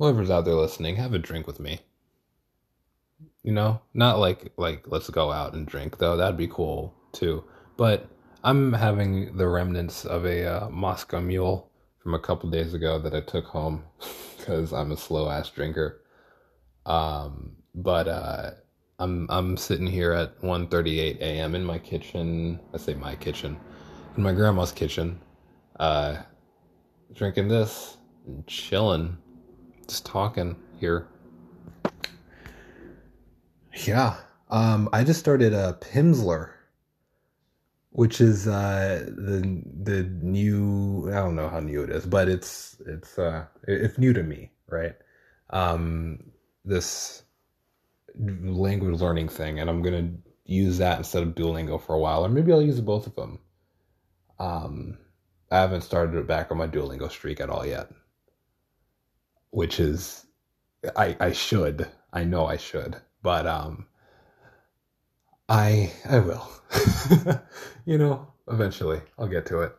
whoever's out there listening, have a drink with me. You know, not like like let's go out and drink though. That'd be cool too. But I'm having the remnants of a uh, Moscow Mule from a couple days ago that I took home because I'm a slow ass drinker. Um, but uh, I'm I'm sitting here at 1:38 a.m. in my kitchen. I say my kitchen, in my grandma's kitchen, uh, drinking this, and chilling, just talking here. Yeah, um, I just started a Pimsleur, which is uh, the the new. I don't know how new it is, but it's it's uh, it's new to me, right? Um, this language learning thing, and I'm gonna use that instead of Duolingo for a while, or maybe I'll use both of them. Um, I haven't started it back on my Duolingo streak at all yet, which is I I should. I know I should, but um, I I will. you know, eventually I'll get to it.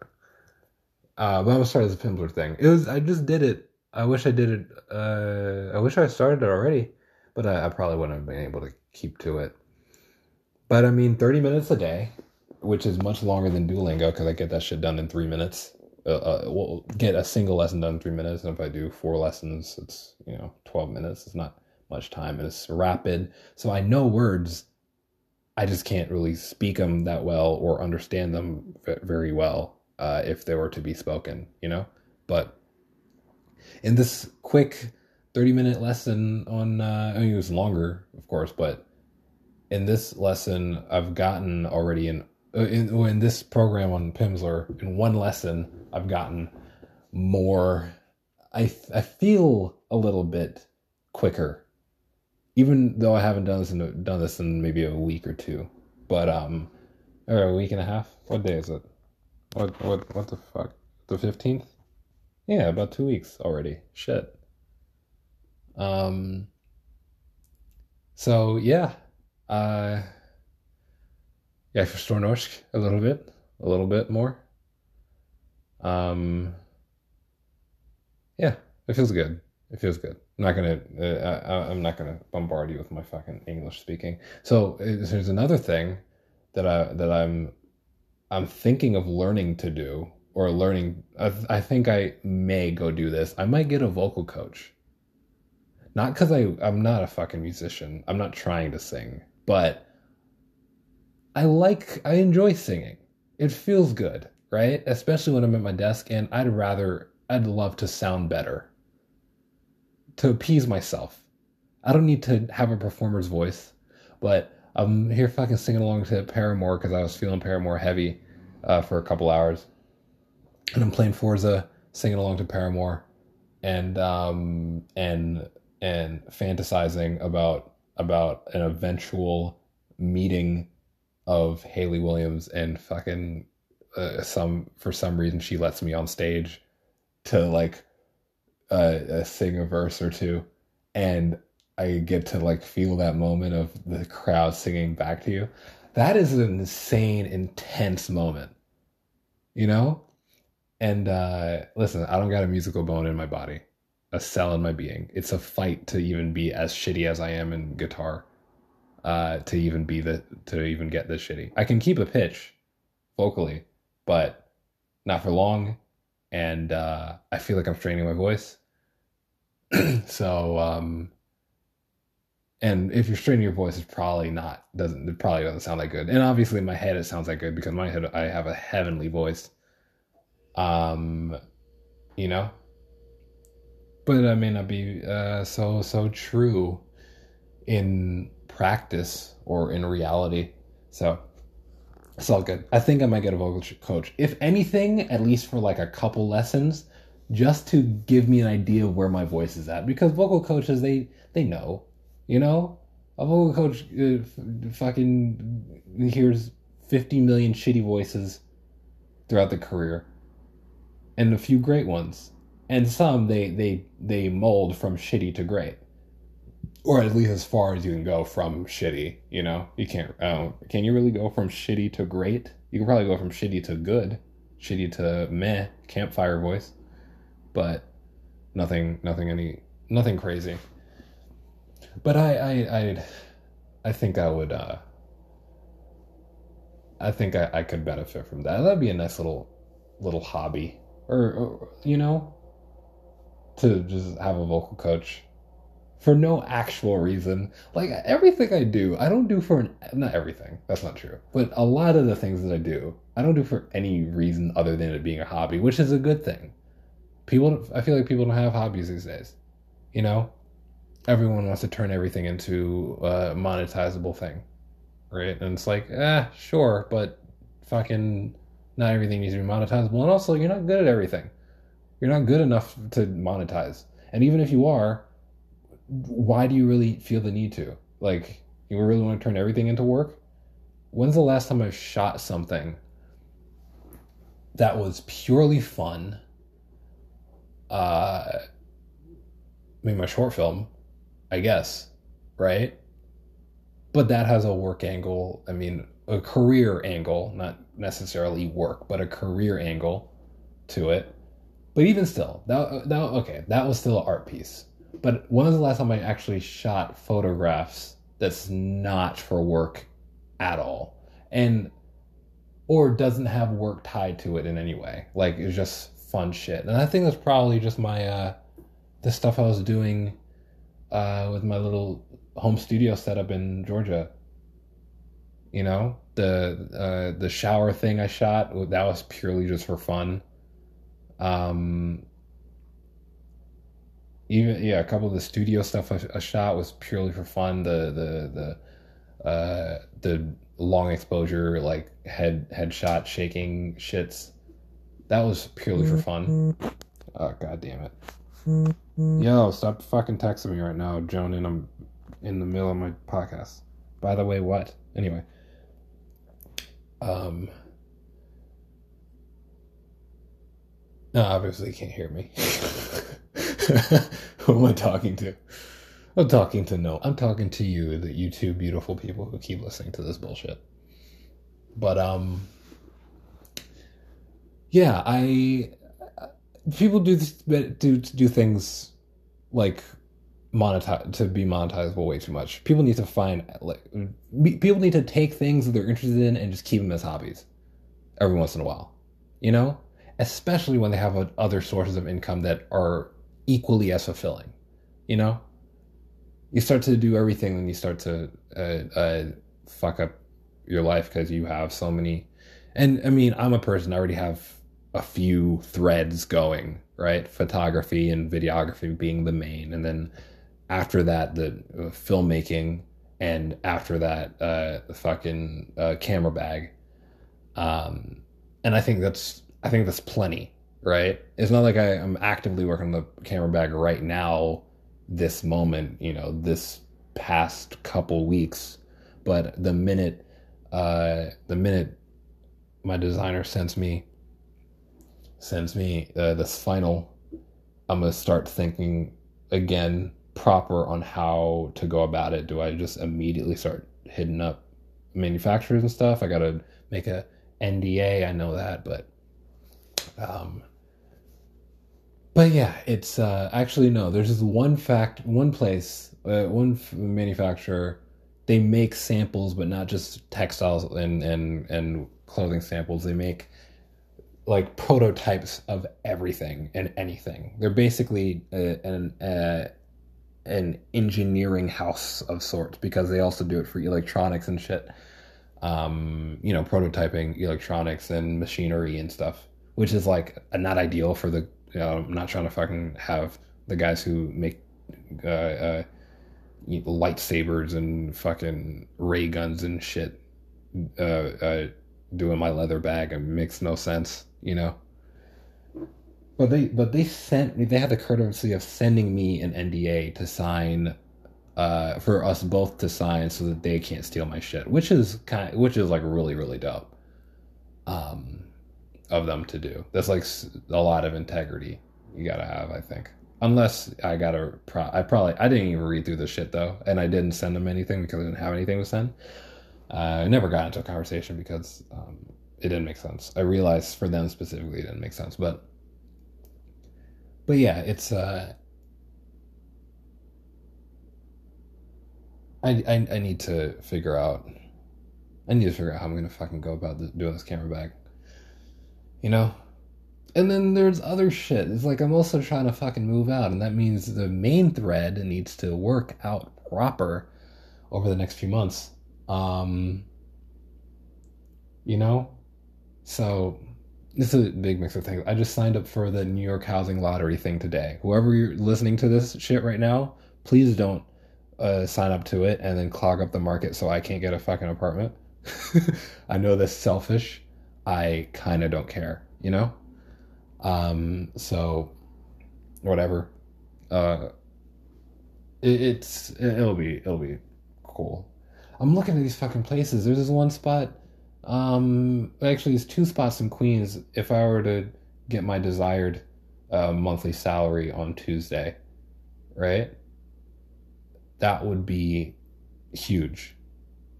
Uh, but I'm gonna start as a Pimsleur thing. It was I just did it. I wish I did it. Uh, I wish I started it already, but I, I probably wouldn't have been able to keep to it. But I mean, 30 minutes a day, which is much longer than Duolingo because I get that shit done in three minutes. Uh, uh, we'll get a single lesson done in three minutes, and if I do four lessons, it's you know 12 minutes. It's not much time, and it's rapid. So I know words. I just can't really speak them that well or understand them very well uh, if they were to be spoken, you know. But in this quick 30 minute lesson on, uh, I mean, it was longer, of course, but in this lesson, I've gotten already uh, in, in this program on Pimsleur, in one lesson, I've gotten more, I, I feel a little bit quicker, even though I haven't done this in, done this in maybe a week or two, but, um, or a week and a half. What day is it? What, what, what the fuck? The 15th? Yeah, about two weeks already. Shit. Um. So yeah, uh, yeah, for norsk a little bit, a little bit more. Um. Yeah, it feels good. It feels good. I'm not gonna. Uh, I, I'm not gonna bombard you with my fucking English speaking. So there's another thing that I that I'm I'm thinking of learning to do or learning. I, I think I may go do this. I might get a vocal coach. Not because I I'm not a fucking musician. I'm not trying to sing, but I like I enjoy singing. It feels good, right? Especially when I'm at my desk and I'd rather I'd love to sound better. To appease myself. I don't need to have a performer's voice, but I'm here fucking singing along to Paramore because I was feeling Paramore heavy uh, for a couple hours and I'm playing Forza, singing along to Paramore, and um, and and fantasizing about about an eventual meeting of Hayley Williams and fucking uh, some for some reason she lets me on stage to like uh, uh, sing a verse or two, and I get to like feel that moment of the crowd singing back to you. That is an insane, intense moment. You know, and uh, listen, I don't got a musical bone in my body, a cell in my being. It's a fight to even be as shitty as I am in guitar, uh, to even be the to even get this shitty. I can keep a pitch, vocally, but not for long, and uh, I feel like I'm straining my voice. so, um, and if you're straining your voice, it's probably not doesn't it probably doesn't sound that good. And obviously, in my head, it sounds that good because my head I have a heavenly voice um you know but that may not be uh, so so true in practice or in reality. So it's all good. I think i might get a vocal coach. If anything at least for like a couple lessons just to give me an idea of where my voice is at. Because vocal coaches they they know you know? A vocal coach uh, fucking hears 50 million shitty voices throughout the career and a few great ones, and some they they they mold from shitty to great, or at least as far as you can go from shitty. You know, you can't. Uh, can you really go from shitty to great? You can probably go from shitty to good, shitty to meh, campfire voice, but nothing nothing any nothing crazy. But I, I, I, I think I would. Uh, I think I, I could benefit from that. That'd be a nice little, little hobby, or, or you know, to just have a vocal coach for no actual reason. Like everything I do, I don't do for an, not everything. That's not true. But a lot of the things that I do, I don't do for any reason other than it being a hobby, which is a good thing. People, I feel like people don't have hobbies these days. You know, everyone wants to turn everything into a monetizable thing, right? And it's like, eh, sure, but fucking not everything needs to be monetizable. And also, you're not good at everything. You're not good enough to monetize. And even if you are, why do you really feel the need to? Like, you really want to turn everything into work? When's the last time I shot something that was purely fun? Uh, I mean, my short film, I guess, right? But that has a work angle. I mean, a career angle, not necessarily work, but a career angle to it. But even still, that that okay, that was still an art piece. But when was the last time I actually shot photographs that's not for work at all? And or doesn't have work tied to it in any way. Like it's just fun shit. And I think that's probably just my uh the stuff I was doing uh with my little home studio setup in Georgia. You know, the uh the shower thing I shot that was purely just for fun. Um even yeah, a couple of the studio stuff I, I shot was purely for fun. The the the uh, the long exposure like head headshot shaking shits. That was purely for fun. Oh god damn it. Yo, stop fucking texting me right now, Joan, and I'm in the middle of my podcast. By the way, what? Anyway. Um No, obviously you can't hear me. Who am I talking to? I'm talking to no. I'm talking to you, the you two beautiful people who keep listening to this bullshit. But um, yeah, I people do this, do do things like monetize to be monetizable way too much. People need to find like people need to take things that they're interested in and just keep them as hobbies every once in a while. You know, especially when they have other sources of income that are equally as fulfilling. You know, you start to do everything, and you start to uh, uh, fuck up your life because you have so many. And I mean, I'm a person. I already have a few threads going, right? Photography and videography being the main, and then after that, the uh, filmmaking, and after that, uh, the fucking uh, camera bag. Um, and I think that's I think that's plenty right? It's not like I, am actively working on the camera bag right now, this moment, you know, this past couple weeks. But the minute, uh, the minute my designer sends me, sends me uh, this final, I'm gonna start thinking again proper on how to go about it. Do I just immediately start hitting up manufacturers and stuff? I gotta make a NDA. I know that, but um, but yeah, it's uh, actually no. There's this one fact, one place, uh, one f- manufacturer. They make samples, but not just textiles and and and clothing samples. They make like prototypes of everything and anything. They're basically uh, an uh, an engineering house of sorts because they also do it for electronics and shit. Um, you know, prototyping electronics and machinery and stuff, which is like not ideal for the you know, I'm not trying to fucking have the guys who make uh, uh, lightsabers and fucking ray guns and shit uh, uh, doing my leather bag. It makes no sense, you know. But they but they sent me. they had the courtesy of sending me an NDA to sign uh, for us both to sign so that they can't steal my shit, which is kind of, which is like really really dope. Um, of them to do. That's like a lot of integrity you gotta have, I think. Unless I gotta, pro- I probably I didn't even read through the shit though, and I didn't send them anything because I didn't have anything to send. Uh, I never got into a conversation because um, it didn't make sense. I realized for them specifically it didn't make sense, but but yeah, it's uh, I, I I need to figure out. I need to figure out how I'm gonna fucking go about doing this camera bag. You know, and then there's other shit. It's like I'm also trying to fucking move out, and that means the main thread needs to work out proper over the next few months. Um, you know, so this is a big mix of things. I just signed up for the New York housing lottery thing today. Whoever you're listening to this shit right now, please don't uh, sign up to it and then clog up the market so I can't get a fucking apartment. I know that's selfish. I kind of don't care, you know? Um, so whatever. Uh, it, it's it'll be it'll be cool. I'm looking at these fucking places. There's this one spot. Um, actually, there's two spots in Queens. If I were to get my desired uh, monthly salary on Tuesday, right? That would be huge,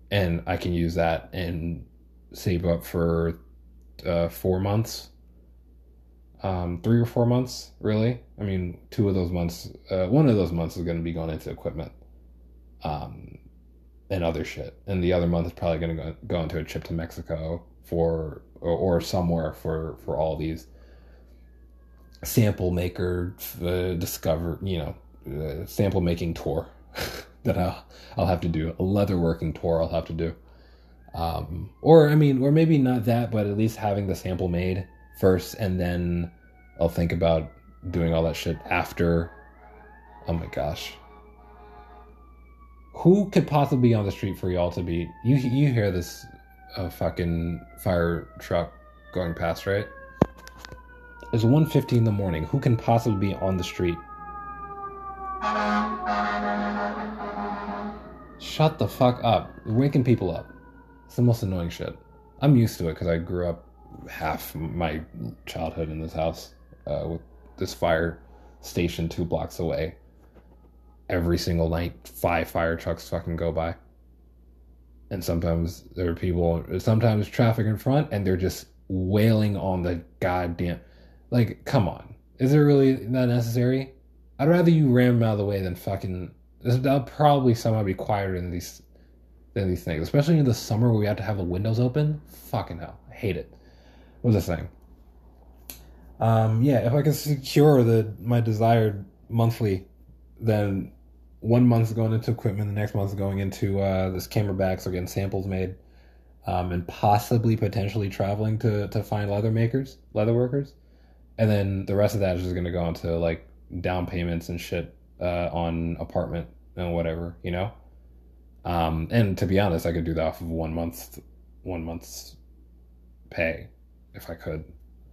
and I can use that and save up for uh, four months um, three or four months, really. I mean, two of those months, uh, one of those months is going to be going into equipment um, and other shit. And the other month is probably going to go, into a trip to Mexico for, or, or somewhere for, for all these sample maker, uh, discover, you know, uh, sample making tour that I'll, I'll have to do, a leather working tour I'll have to do. Um, or, I mean, or maybe not that, but at least having the sample made first, and then I'll think about doing all that shit after. Oh my gosh. Who could possibly be on the street for y'all to be? You you hear this uh, fucking fire truck going past, right? It's 1.50 in the morning. Who can possibly be on the street? Shut the fuck up. waking people up. It's the most annoying shit. I'm used to it because I grew up half my childhood in this house uh, with this fire station two blocks away. Every single night, five fire trucks fucking go by. And sometimes there are people, sometimes traffic in front, and they're just wailing on the goddamn. Like, come on. Is it really that necessary? I'd rather you ram them out of the way than fucking. That'll probably somehow be quieter than these than these things, especially in the summer where we have to have the windows open. Fucking hell, I hate it what was I saying? Um, yeah, if I can secure the my desired monthly, then one month's going into equipment, the next month's going into uh, this camera bag, so getting samples made, um, and possibly potentially traveling to to find leather makers, leather workers, and then the rest of that is just going to go into like down payments and shit uh, on apartment and whatever, you know. Um, and to be honest, I could do that off of one month, one month's pay if I could,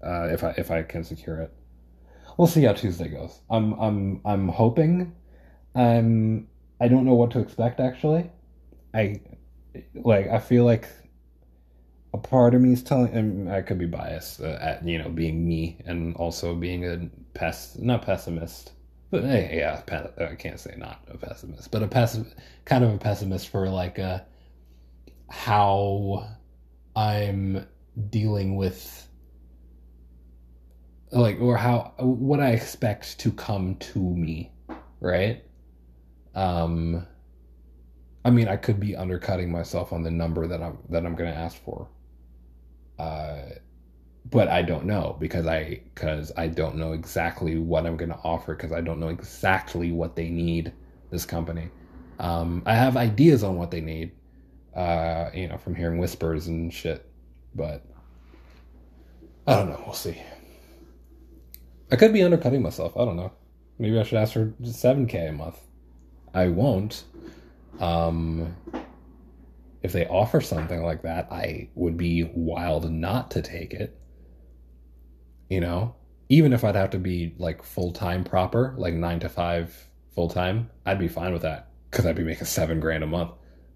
uh, if I if I can secure it. We'll see how Tuesday goes. I'm I'm I'm hoping. I'm I don't know what to expect actually. I like I feel like a part of me is telling and I could be biased uh, at you know being me and also being a pest not pessimist but yeah I can't say not a pessimist but a pessimist kind of a pessimist for like uh how I'm dealing with like or how what I expect to come to me, right? Um I mean, I could be undercutting myself on the number that I'm that I'm going to ask for. Uh but I don't know because I because I don't know exactly what I'm going to offer because I don't know exactly what they need this company. Um I have ideas on what they need uh you know from hearing whispers and shit but I don't know. We'll see. I could be undercutting myself. I don't know. Maybe I should ask for seven k a month. I won't. Um, if they offer something like that, I would be wild not to take it. You know, even if I'd have to be like full time proper, like nine to five full time, I'd be fine with that because I'd be making seven grand a month,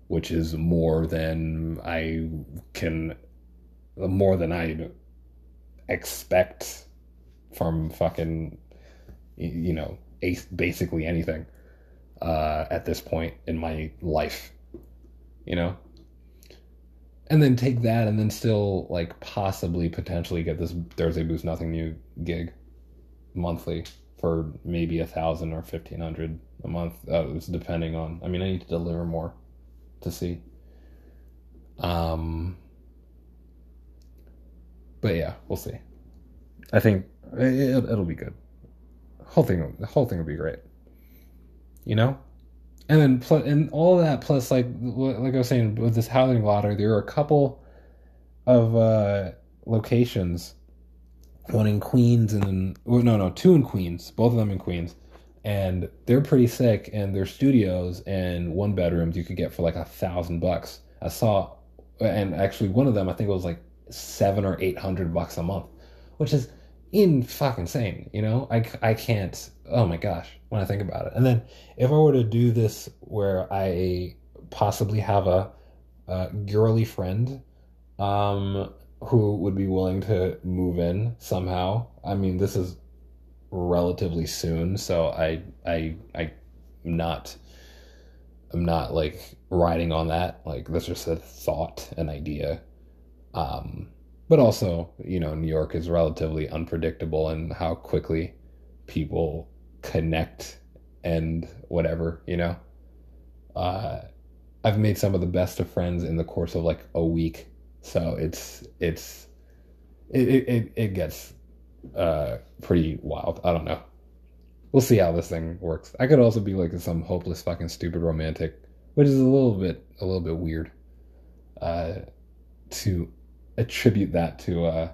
which is more than I can more than I expect from fucking you know basically anything uh, at this point in my life, you know. And then take that, and then still like possibly potentially get this Thursday Boost Nothing New gig monthly for maybe a thousand or fifteen hundred a month. Uh, it's depending on. I mean, I need to deliver more to see. Um, but yeah, we'll see. I think it, it'll be good. Whole thing, the whole thing will be great. You know, and then plus, and all that plus like like I was saying with this housing lottery, there are a couple of uh, locations, one in Queens and then no no two in Queens, both of them in Queens, and they're pretty sick and they're studios and one bedrooms you could get for like a thousand bucks. I saw, and actually one of them I think it was like seven or eight hundred bucks a month, which is in fucking insane. You know, I I can't. Oh my gosh, when I think about it. And then if I were to do this where I possibly have a, a girly friend, um, who would be willing to move in somehow. I mean, this is relatively soon, so I I I am not I'm not like riding on that. Like that's just a thought, an idea. Um, but also, you know, New York is relatively unpredictable and how quickly people connect and whatever, you know. Uh, I've made some of the best of friends in the course of like a week, so it's it's it it, it gets uh pretty wild. I don't know. We'll see how this thing works. I could also be like some hopeless fucking stupid romantic, which is a little bit a little bit weird. Uh, to attribute that to uh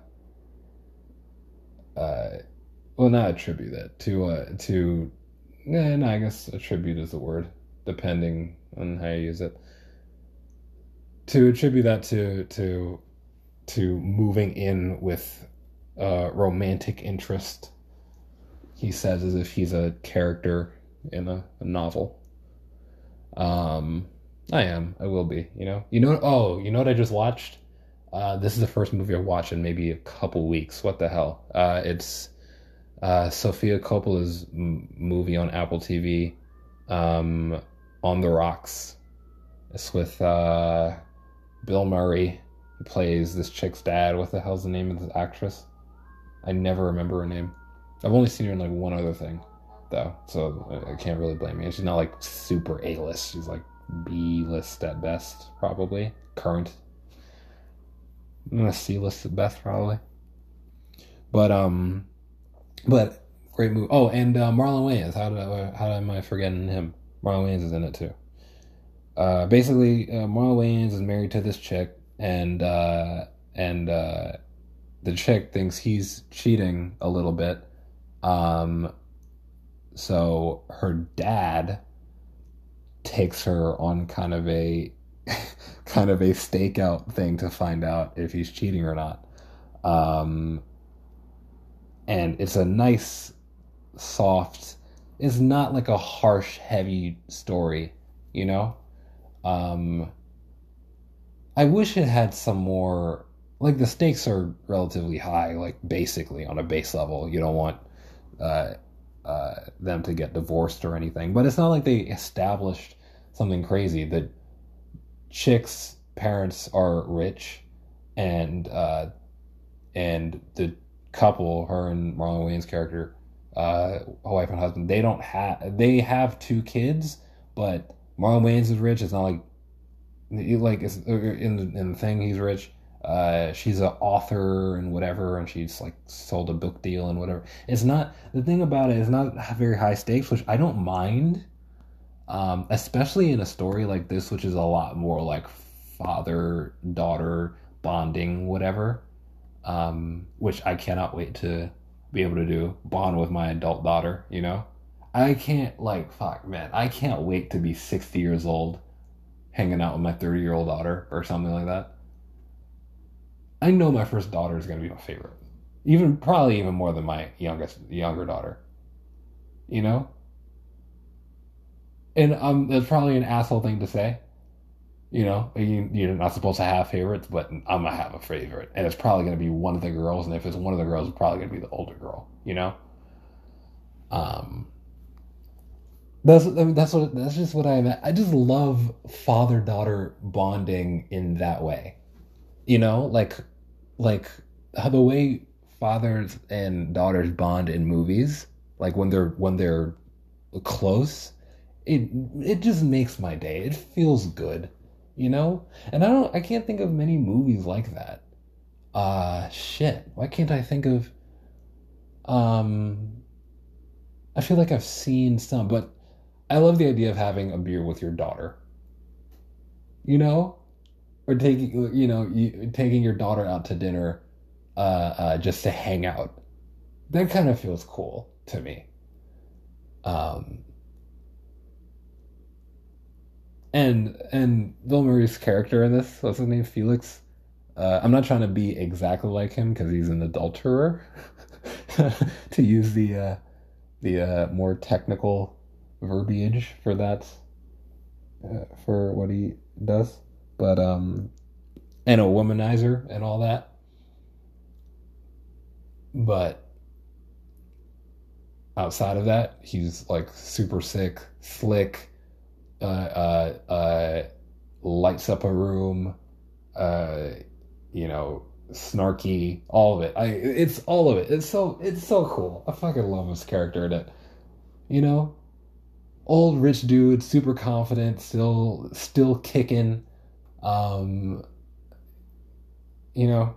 uh well not attribute that to uh to yeah, no, I guess attribute is the word, depending on how you use it. To attribute that to to to moving in with uh romantic interest, he says as if he's a character in a, a novel. Um I am. I will be, you know. You know oh, you know what I just watched? Uh, this is the first movie I watched in maybe a couple weeks. What the hell? Uh, it's uh, Sofia Coppola's m- movie on Apple TV, um, On the Rocks. It's with uh, Bill Murray. He plays this chick's dad. What the hell's the name of this actress? I never remember her name. I've only seen her in like one other thing, though, so I can't really blame me. She's not like super A list. She's like B list at best, probably current a C list at best, probably. But um, but great movie. Oh, and uh, Marlon Wayans. How did I, how am I forgetting him? Marlon Wayans is in it too. Uh, basically, uh, Marlon Wayans is married to this chick, and uh, and uh, the chick thinks he's cheating a little bit. Um, so her dad takes her on kind of a kind of a stakeout thing to find out if he's cheating or not. Um, and it's a nice, soft. It's not like a harsh, heavy story, you know. Um, I wish it had some more. Like the stakes are relatively high, like basically on a base level. You don't want uh, uh, them to get divorced or anything, but it's not like they established something crazy. that chick's parents are rich, and uh, and the couple, her and Marlon Wayans' character, uh, wife and husband, they don't have they have two kids, but Marlon Wayans is rich. It's not like like it's in the, in the thing he's rich. Uh, she's an author and whatever, and she's like sold a book deal and whatever. It's not the thing about it is not very high stakes, which I don't mind um, especially in a story like this, which is a lot more like father daughter bonding, whatever. Um, which I cannot wait to be able to do bond with my adult daughter. You know, I can't like fuck man, I can't wait to be sixty years old, hanging out with my thirty year old daughter or something like that. I know my first daughter is gonna be my favorite, even probably even more than my youngest younger daughter. You know, and um, that's probably an asshole thing to say. You know, you, you're not supposed to have favorites, but I'm gonna have a favorite, and it's probably gonna be one of the girls. And if it's one of the girls, it's probably gonna be the older girl. You know. Um. That's I mean, that's what that's just what I I just love father daughter bonding in that way, you know, like like the way fathers and daughters bond in movies, like when they're when they're close it it just makes my day. It feels good, you know? And I don't I can't think of many movies like that. Uh shit. Why can't I think of um I feel like I've seen some, but I love the idea of having a beer with your daughter. You know? Or taking you know, you, taking your daughter out to dinner uh, uh just to hang out. That kind of feels cool to me. Um and and Bill Murray's character in this, what's his name, Felix. Uh, I'm not trying to be exactly like him because he's an adulterer, to use the uh, the uh, more technical verbiage for that, uh, for what he does. But um, and a womanizer and all that. But outside of that, he's like super sick, slick uh, uh, uh, lights up a room, uh, you know, snarky, all of it. I it's all of it. It's so it's so cool. I fucking love his character in it. You know, old rich dude, super confident, still still kicking. Um, you know,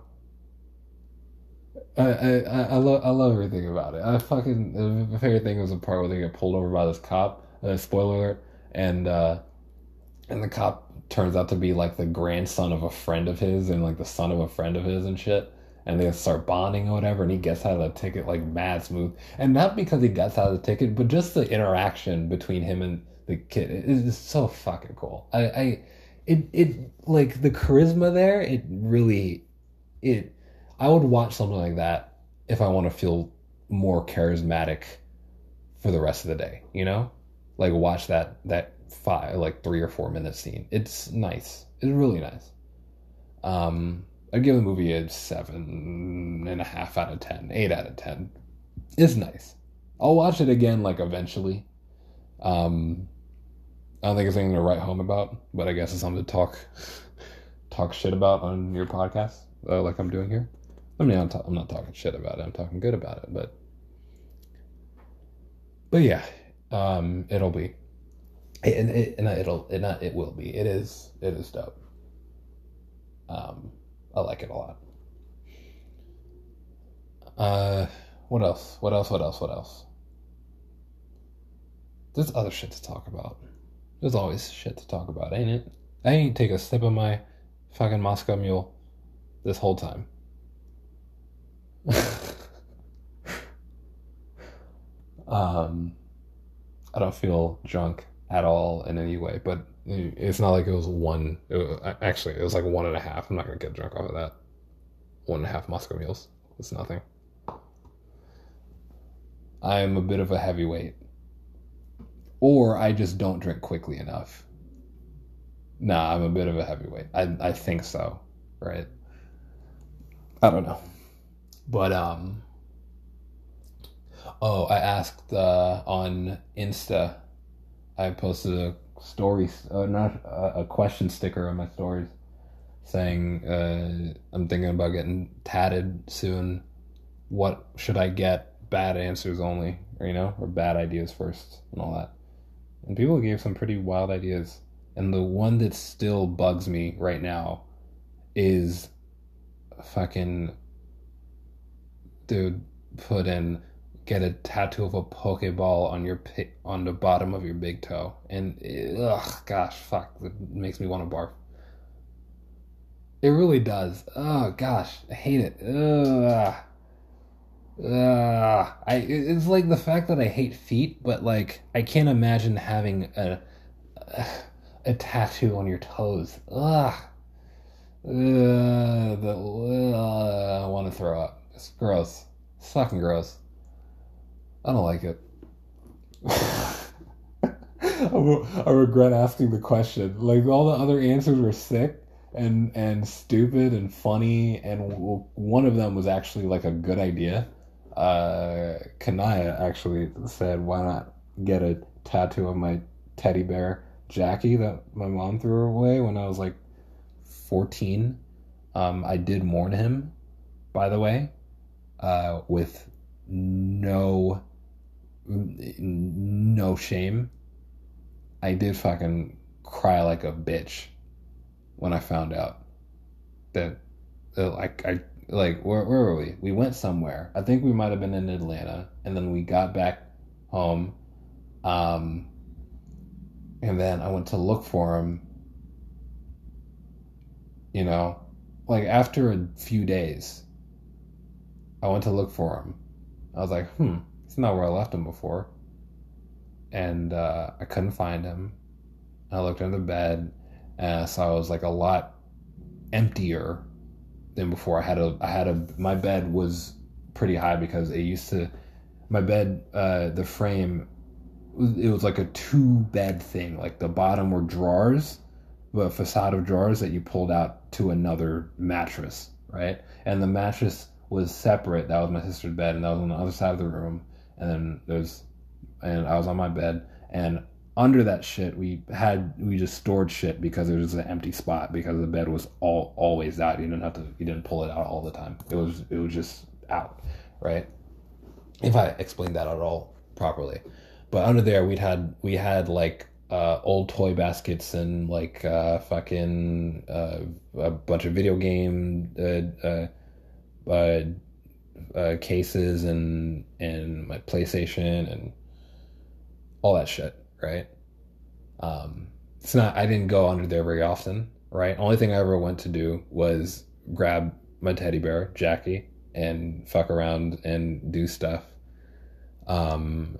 I, I, I love I love everything about it. I fucking the favorite thing was the part where they get pulled over by this cop. Uh, spoiler alert and uh, and the cop turns out to be like the grandson of a friend of his and like the son of a friend of his and shit. And they start bonding or whatever, and he gets out of the ticket like mad smooth. And not because he gets out of the ticket, but just the interaction between him and the kid is so fucking cool. I, I it it like the charisma there, it really it I would watch something like that if I want to feel more charismatic for the rest of the day, you know? Like watch that that five like three or four minute scene. It's nice. It's really nice. Um, I'd give the movie a seven and a half out of ten, eight out of ten. It's nice. I'll watch it again like eventually. Um, I don't think it's anything to write home about, but I guess it's something to talk talk shit about on your podcast, uh, like I'm doing here. I mean, I'm, ta- I'm not talking shit about it. I'm talking good about it, but but yeah, um, it'll be, and it, and it'll it not it will be. It is it is dope. Um, I like it a lot. Uh, what else? What else? What else? What else? There's other shit to talk about. There's always shit to talk about, ain't it? I ain't take a sip of my fucking Moscow Mule this whole time. um, I don't feel drunk at all in any way. But it's not like it was one. It was, actually, it was like one and a half. I'm not gonna get drunk off of that. One and a half Moscow mules. It's nothing. I'm a bit of a heavyweight. Or I just don't drink quickly enough. Nah, I'm a bit of a heavyweight. I I think so, right? I don't know. But um Oh, I asked uh, on Insta. I posted a story, uh, not a, a question sticker on my stories, saying uh, I'm thinking about getting tatted soon. What should I get? Bad answers only, or you know, or bad ideas first, and all that. And people gave some pretty wild ideas. And the one that still bugs me right now is fucking dude put in get a tattoo of a pokeball on your on the bottom of your big toe and ugh gosh fuck it makes me want to barf it really does oh gosh i hate it ugh. Ugh. I it's like the fact that I hate feet, but like I can't imagine having a a, a tattoo on your toes. Ugh. The, ugh, I want to throw up. It's gross. It's fucking gross. I don't like it. I regret asking the question. Like all the other answers were sick and and stupid and funny, and one of them was actually like a good idea. Uh, Kanaya actually said, "Why not get a tattoo of my teddy bear Jackie that my mom threw away when I was like 14?" Um, I did mourn him, by the way, uh, with no no shame. I did fucking cry like a bitch when I found out that, that like I like where where were we? We went somewhere. I think we might have been in Atlanta, and then we got back home. Um, and then I went to look for him. You know, like after a few days, I went to look for him. I was like, hmm, not where I left him before. And uh, I couldn't find him. I looked under the bed, and I saw it was like a lot emptier than before. I had a, I had a, my bed was pretty high because it used to, my bed, uh, the frame, it was like a two bed thing. Like the bottom were drawers, a facade of drawers that you pulled out to another mattress, right? And the mattress was separate. That was my sister's bed, and that was on the other side of the room. And there's, and I was on my bed, and under that shit we had we just stored shit because it was an empty spot because the bed was all always out. You didn't have to you didn't pull it out all the time. It was it was just out right? If i explained that at all properly. But under there we'd had we had like uh, old toy baskets and like uh, fucking uh, a bunch of video game uh, cases and and my PlayStation and all that shit right? Um, it's not. I didn't go under there very often, right? Only thing I ever went to do was grab my teddy bear Jackie and fuck around and do stuff. Um,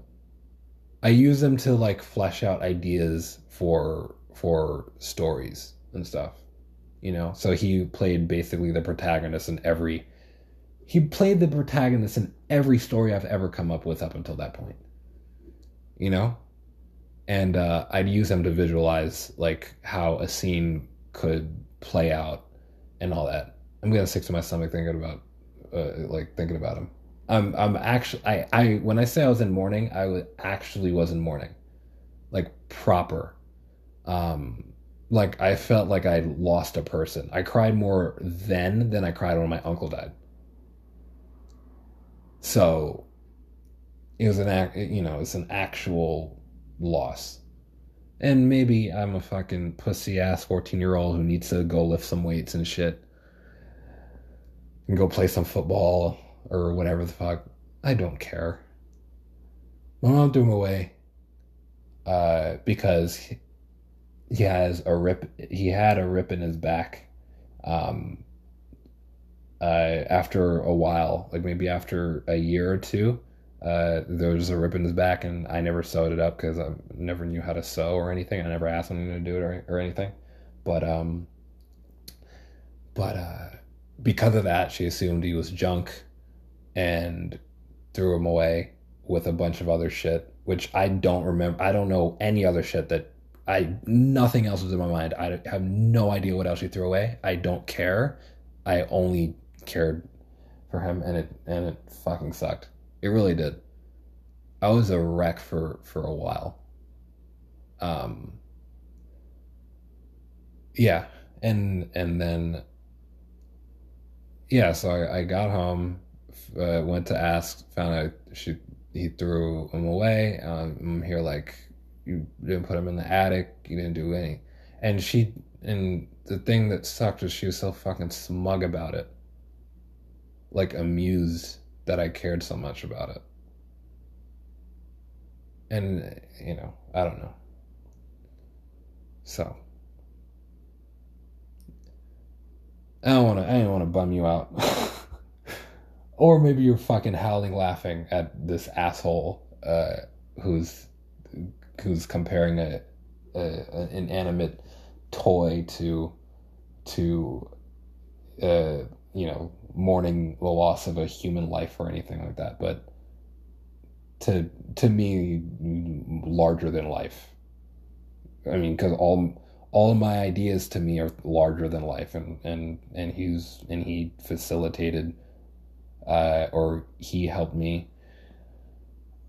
I use them to like flesh out ideas for for stories and stuff. You know, so he played basically the protagonist in every. He played the protagonist in every story I've ever come up with up until that point. You know, and uh, I'd use them to visualize like how a scene could play out and all that. I'm gonna sick to my stomach thinking about uh, like thinking about him. I'm I'm actually I I when I say I was in mourning, I was actually was in mourning, like proper. Um, like I felt like I lost a person. I cried more then than I cried when my uncle died. So it was an act, you know, it's an actual loss. And maybe I'm a fucking pussy ass 14 year old who needs to go lift some weights and shit. And go play some football or whatever the fuck. I don't care. My mom threw him away uh, because he, has a rip. He had a rip in his back. Um, uh, after a while, like maybe after a year or two, uh, there was a rip in his back, and I never sewed it up because I never knew how to sew or anything. I never asked anyone to do it or, or anything. But um, but uh, because of that, she assumed he was junk, and threw him away with a bunch of other shit, which I don't remember. I don't know any other shit that I nothing else was in my mind. I have no idea what else she threw away. I don't care. I only cared for him, and it and it fucking sucked. It really did. I was a wreck for for a while. Um yeah, and and then yeah, so I, I got home, uh, went to ask, found out she he threw him away. Um, I'm here like you didn't put him in the attic, you didn't do any, and she and the thing that sucked was she was so fucking smug about it, like amused that I cared so much about it. And, you know, I don't know. So. I don't want to. I don't want to bum you out, or maybe you're fucking howling, laughing at this asshole uh, who's who's comparing a, a, an inanimate toy to to uh, you know mourning the loss of a human life or anything like that, but to to me, larger than life. I mean, because all all my ideas to me are larger than life, and and and he's and he facilitated, uh, or he helped me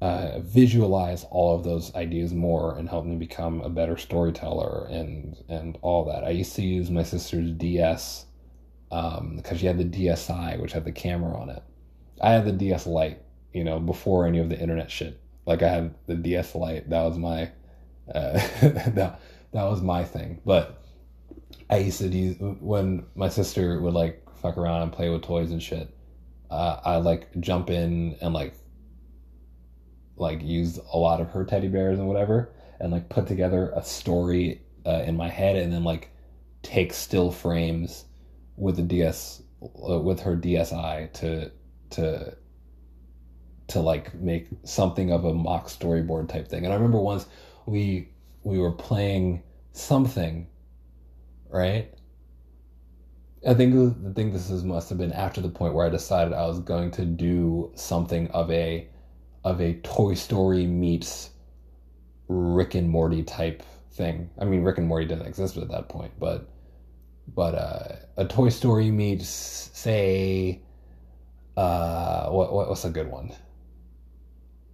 uh, visualize all of those ideas more and help me become a better storyteller and and all that. I used to use my sister's DS um, because she had the DSi, which had the camera on it. I had the DS Lite, you know, before any of the internet shit. Like I had the DS Lite. That was my uh, that that was my thing. But I used to do when my sister would like fuck around and play with toys and shit. Uh, I like jump in and like like use a lot of her teddy bears and whatever, and like put together a story uh, in my head, and then like take still frames with the DS uh, with her DSi to to to like make something of a mock storyboard type thing. And I remember once we we were playing something, right? I think I think this is must have been after the point where I decided I was going to do something of a of a Toy Story meets Rick and Morty type thing. I mean, Rick and Morty didn't exist at that point, but but uh, a Toy Story meets say uh, what, what what's a good one?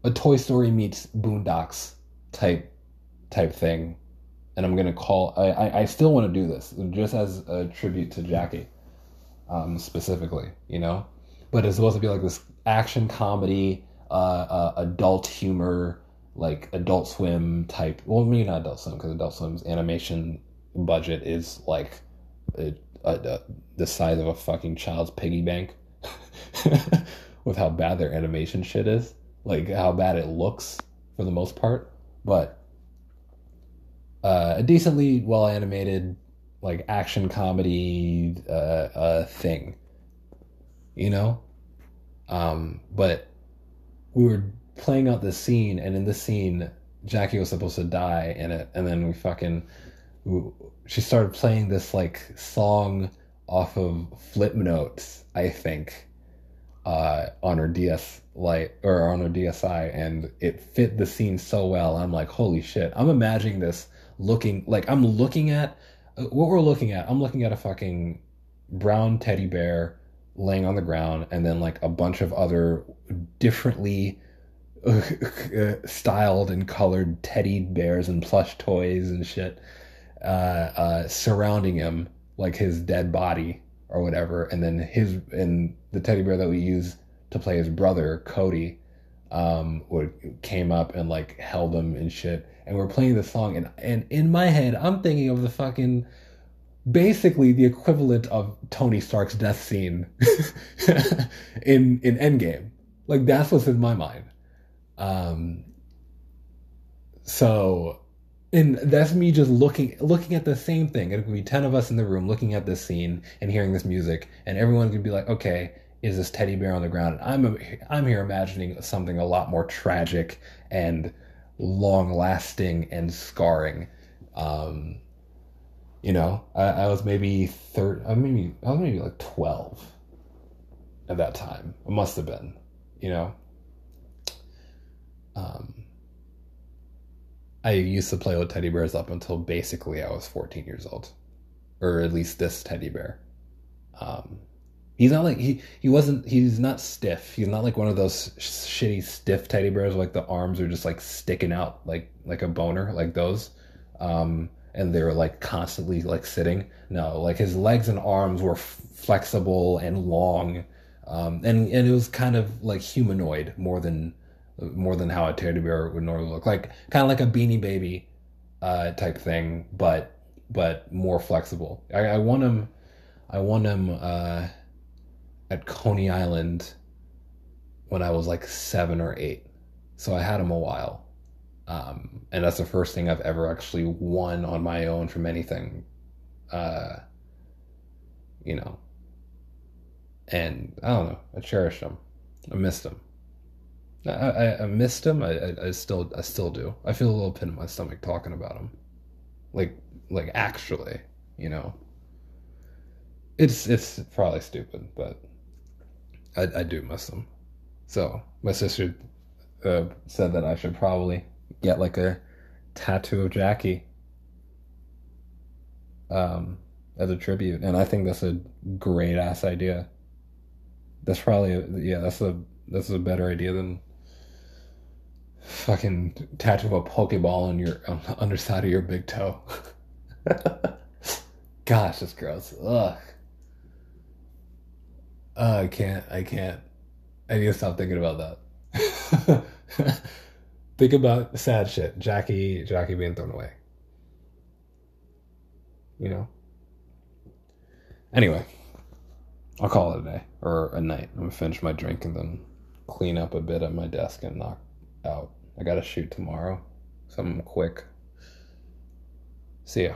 A Toy Story meets Boondocks type type thing, and I'm gonna call. I I, I still want to do this just as a tribute to Jackie, um, specifically, you know. But it's supposed to be like this action comedy, uh, uh adult humor, like Adult Swim type. Well, maybe not Adult Swim because Adult Swim's animation budget is like a, a, the size of a fucking child's piggy bank with how bad their animation shit is, like how bad it looks for the most part. But uh, a decently well animated, like action comedy uh, uh, thing, you know. Um, but we were playing out this scene, and in this scene, Jackie was supposed to die in it, and then we fucking she started playing this like song off of Flipnotes, I think, uh, on her DS Lite or on her DSi, and it fit the scene so well. I'm like, holy shit! I'm imagining this looking like I'm looking at what we're looking at. I'm looking at a fucking brown teddy bear laying on the ground, and then like a bunch of other differently styled and colored teddy bears and plush toys and shit uh, uh, surrounding him like his dead body or whatever, and then his and the teddy bear that we use to play his brother Cody um would came up and like held him and shit. And we're playing the song and and in my head I'm thinking of the fucking basically the equivalent of Tony Stark's death scene in in Endgame. Like that's what's in my mind. Um so and that's me just looking looking at the same thing. It could be ten of us in the room looking at this scene and hearing this music, and everyone could be like, "Okay, is this teddy bear on the ground?" And I'm I'm here imagining something a lot more tragic and long lasting and scarring. Um, you know, I, I was maybe third. I maybe I was maybe like twelve at that time. It must have been. You know. Um, I used to play with teddy bears up until basically I was 14 years old, or at least this teddy bear. Um, he's not like he he wasn't he's not stiff. He's not like one of those sh- shitty stiff teddy bears like the arms are just like sticking out like like a boner like those. Um, and they're like constantly like sitting. No, like his legs and arms were f- flexible and long, um, and and it was kind of like humanoid more than more than how a teddy bear would normally look. Like kind of like a beanie baby uh, type thing but but more flexible. I, I won him i won him uh, at coney island when i was like seven or eight. So i had him a while. Um, and that's the first thing i've ever actually won on my own from anything uh, you know. And i don't know i cherished him i missed him I, I, missed him. I, I, I, still I still do. I feel a little pit in my stomach talking about him, like like actually, you know. It's it's probably stupid, but I I do miss him. So my sister uh, said that I should probably get like a tattoo of Jackie um, as a tribute, and I think that's a great ass idea. That's probably yeah, that's a that's a better idea than fucking tattoo a pokeball on your on the underside of your big toe. Gosh, that's gross. Ugh. Uh, I can't. I can't. I need to stop thinking about that. Think about sad shit. Jackie, Jackie being thrown away. You know, Anyway, I'll call it a day or a night. I'm gonna finish my drink and then clean up a bit at my desk and knock out. I gotta shoot tomorrow. Something quick. See ya.